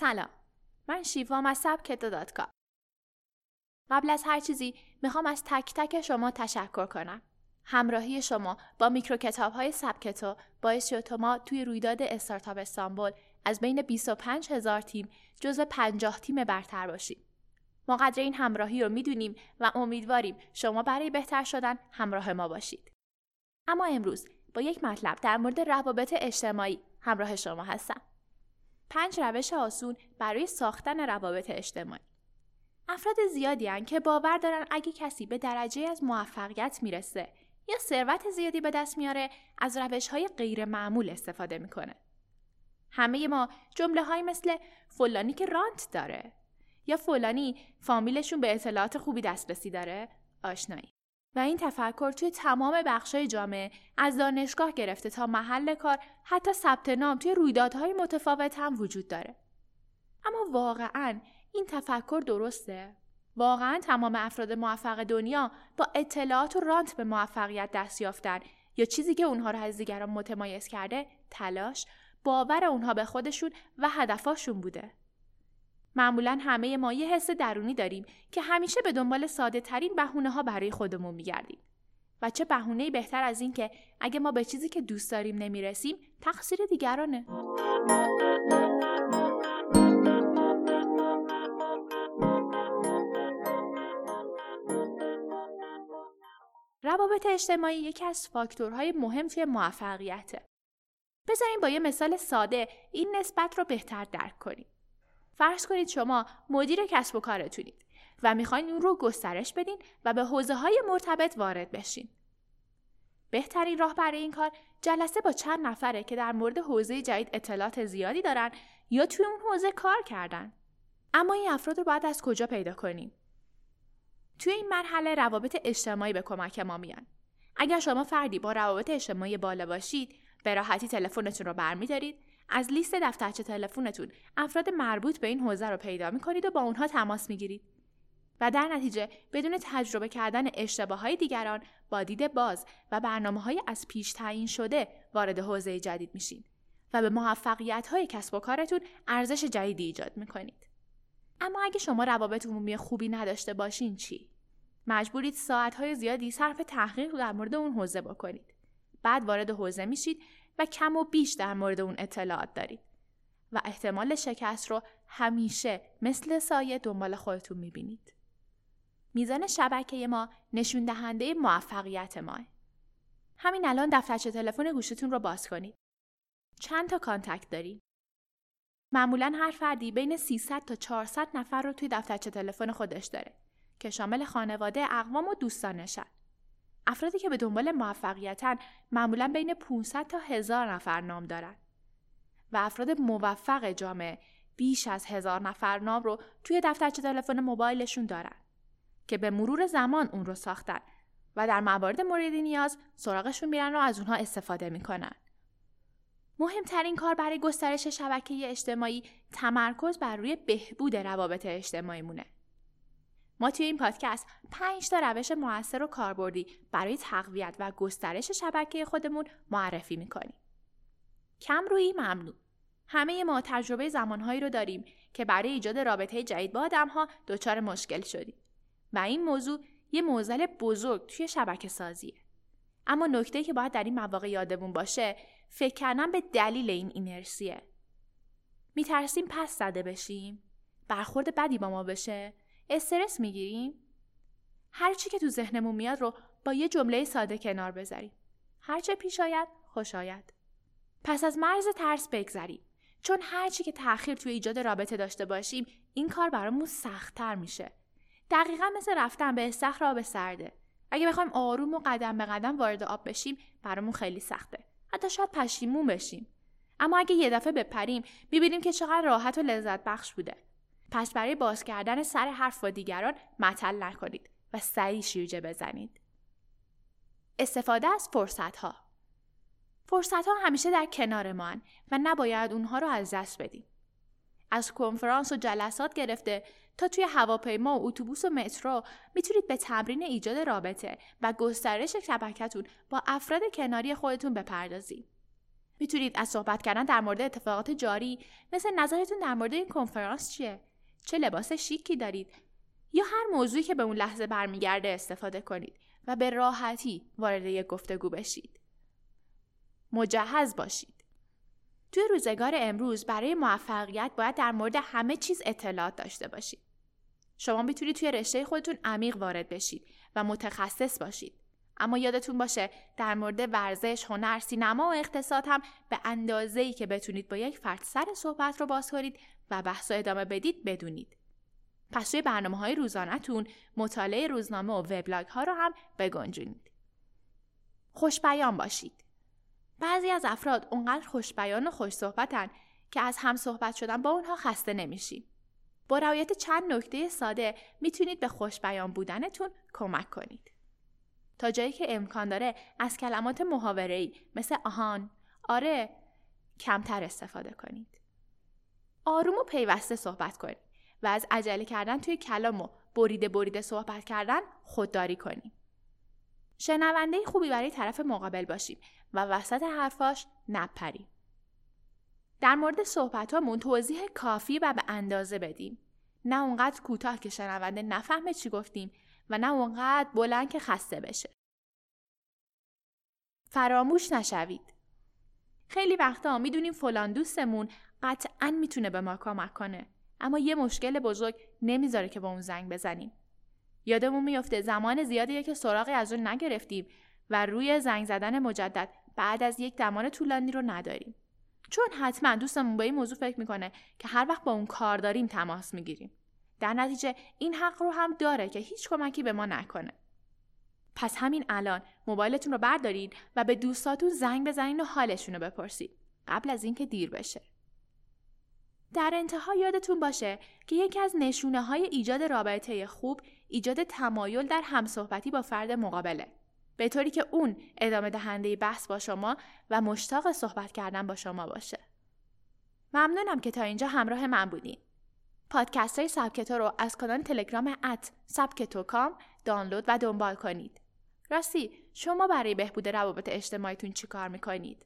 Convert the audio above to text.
سلام من شیوام از سبکتو دات قبل از هر چیزی می‌خوام از تک تک شما تشکر کنم همراهی شما با میکرو کتاب های سبکتو باعث شد ما توی رویداد استارتاپ استانبول از بین 25 هزار تیم جزو 50 تیم برتر باشیم. ما قدر این همراهی رو می‌دونیم و امیدواریم شما برای بهتر شدن همراه ما باشید. اما امروز با یک مطلب در مورد روابط اجتماعی همراه شما هستم. پنج روش آسون برای ساختن روابط اجتماعی. افراد زیادی هن که باور دارن اگه کسی به درجه از موفقیت می‌رسه یا ثروت زیادی به دست میاره از روش های غیر معمول استفاده می‌کنه. همه ما جمله های مثل فلانی که رانت داره یا فلانی فامیلشون به اطلاعات خوبی دسترسی داره آشنایی. و این تفکر توی تمام بخشای جامعه از دانشگاه گرفته تا محل کار حتی ثبت نام توی رویدادهای متفاوت هم وجود داره. اما واقعا این تفکر درسته؟ واقعا تمام افراد موفق دنیا با اطلاعات و رانت به موفقیت دست یافتن یا چیزی که اونها رو از دیگران متمایز کرده تلاش باور اونها به خودشون و هدفاشون بوده معمولا همه ما یه حس درونی داریم که همیشه به دنبال ساده ترین بهونه ها برای خودمون میگردیم و چه بهونه بهتر از این که اگه ما به چیزی که دوست داریم نمی‌رسیم تقصیر دیگرانه روابط اجتماعی یکی از فاکتورهای مهم توی موفقیته. بذارین با یه مثال ساده این نسبت رو بهتر درک کنید. فرض کنید شما مدیر کسب و کارتونید و می‌خواین اون رو گسترش بدین و به حوزه های مرتبط وارد بشین. بهترین راه برای این کار جلسه با چند نفره که در مورد حوزه جدید اطلاعات زیادی دارن یا توی اون حوزه کار کردن. اما این افراد رو باید از کجا پیدا کنیم؟ توی این مرحله روابط اجتماعی به کمک ما میان. اگر شما فردی با روابط اجتماعی بالا باشید، به راحتی تلفنتون رو برمیدارید، از لیست دفترچه تلفنتون افراد مربوط به این حوزه رو پیدا می‌کنید و با اونها تماس می‌گیرید. و در نتیجه بدون تجربه کردن اشتباه های دیگران با دید باز و برنامه های از پیش تعیین شده وارد حوزه جدید میشین و به موفقیت های کسب و کارتون ارزش جدیدی ایجاد می‌کنید. اما اگه شما روابط عمومی خوبی نداشته باشین چی؟ مجبورید ساعتهای زیادی صرف تحقیق در مورد اون حوزه بکنید. بعد وارد حوزه میشید و کم و بیش در مورد اون اطلاعات دارید. و احتمال شکست رو همیشه مثل سایه دنبال خودتون می‌بینید. میزان شبکه ما نشون دهنده موفقیت ماه. همین الان دفترچه تلفن گوشتون رو باز کنید. چند تا کانتکت دارید؟ معمولا هر فردی بین 300 تا 400 نفر رو توی دفترچه تلفن خودش داره که شامل خانواده اقوام و دوستانشن. افرادی که به دنبال موفقیتن معمولا بین 500 تا 1000 نفر نام دارن و افراد موفق جامعه بیش از هزار نفر نام رو توی دفترچه تلفن موبایلشون دارن که به مرور زمان اون رو ساختن و در موارد مورد نیاز سراغشون میرن و از اونها استفاده می‌کنن. مهمترین کار برای گسترش شبکه اجتماعی تمرکز بر روی بهبود روابط اجتماعی مونه. ما توی این پادکست 5 تا روش موثر و کاربردی برای تقویت و گسترش شبکه خودمون معرفی می‌کنیم. کم روی ممنوع. همه ما تجربه زمانهایی رو داریم که برای ایجاد رابطه جدید با آدمها دچار مشکل شدیم و این موضوع یه موزل بزرگ توی شبکه سازیه. اما نکته که باید در این مواقع یادمون باشه فکر کردن به دلیل این اینرسیه. میترسیم پس زده بشیم؟ برخورد بدی با ما بشه؟ استرس می‌گیریم؟ هر چی که تو ذهنمون میاد رو با یه جمله ساده کنار بذاریم. هر چه پیش آید خوش آید. پس از مرز ترس بگذریم. چون هر چی که تأخیر توی ایجاد رابطه داشته باشیم این کار برامون سختتر میشه. دقیقا مثل رفتن به استخر آب سرده. اگه بخوایم آروم و قدم به قدم وارد آب بشیم برامون خیلی سخته. حتی شاید پشیمون بشیم. اما اگه یه دفعه بپریم می‌بینیم که چقدر راحت و لذت بخش بوده. پس برای باز کردن سر حرف با دیگران مطل نکنید و سریع شیرجه بزنید. استفاده از فرصت ها فرصت ها همیشه در کنار ما و نباید اونها رو از دست بدیم. از کنفرانس و جلسات گرفته تا توی هواپیما و اتوبوس و مترو می‌تونید به تمرین ایجاد رابطه و گسترش شبکتون با افراد کناری خودتون بپردازید. می‌تونید از صحبت کردن در مورد اتفاقات جاری مثل نظرتون در مورد این کنفرانس چیه چه لباس شیکی دارید یا هر موضوعی که به اون لحظه برمیگرده استفاده کنید و به راحتی وارد یک گفتگو بشید. مجهز باشید. توی روزگار امروز برای موفقیت باید در مورد همه چیز اطلاعات داشته باشید. شما می‌تونید توی رشته خودتون عمیق وارد بشید و متخصص باشید. اما یادتون باشه در مورد ورزش، هنر، سینما و اقتصاد هم به اندازه ای که بتونید با یک فرد سر صحبت رو باز کنید و بحث ادامه بدید بدونید. پس توی برنامه های روزانهتون مطالعه روزنامه و وبلاگ ها رو هم بگنجونید. خوش بیان باشید. بعضی از افراد اونقدر خوش بیان و خوش صحبتن که از هم صحبت شدن با اونها خسته نمیشیم. با رعایت چند نکته ساده می‌تونید به خوش بیان بودنتون کمک کنید. تا جایی که امکان داره از کلمات محاوره‌ای مثل آهان، آره کمتر استفاده کنید. آروم و پیوسته صحبت کنید و از عجله کردن توی کلام و بریده بریده صحبت کردن خودداری کنید. شنونده خوبی برای طرف مقابل باشیم و وسط حرفاش نپریم. در مورد صحبتامون توضیح کافی و به اندازه بدیم. نه اونقدر کوتاه که شنونده نفهمه چی گفتیم و نه اونقدر بلند که خسته بشه. فراموش نشوید. خیلی وقتا می‌دونیم فلان دوستمون قطعا می‌تونه به ما کمک کنه اما یه مشکل بزرگ نمی‌ذاره که با اون زنگ بزنیم. یادمون میفته زمان زیادیه که سراغی از اون نگرفتیم و روی زنگ زدن مجدد بعد از یک زمان طولانی رو نداریم. چون حتما دوستمون با این موضوع فکر می‌کنه که هر وقت با اون کار داریم تماس می‌گیریم. در نتیجه این حق رو هم داره که هیچ کمکی به ما نکنه. پس همین الان موبایلتون رو بردارید و به دوستاتون زنگ بزنین و حالشون رو بپرسید قبل از اینکه دیر بشه. در انتها یادتون باشه که یکی از نشونه های ایجاد رابطه خوب ایجاد تمایل در همصحبتی با فرد مقابله. به طوری که اون ادامه دهنده بحث با شما و مشتاق صحبت کردن با شما باشه. ممنونم که تا اینجا همراه من بودین. پادکست های سبکتو رو از کانال تلگرام ات سبکتو کام دانلود و دنبال کنید. راستی شما برای بهبود روابط اجتماعیتون چی کار می‌کنید؟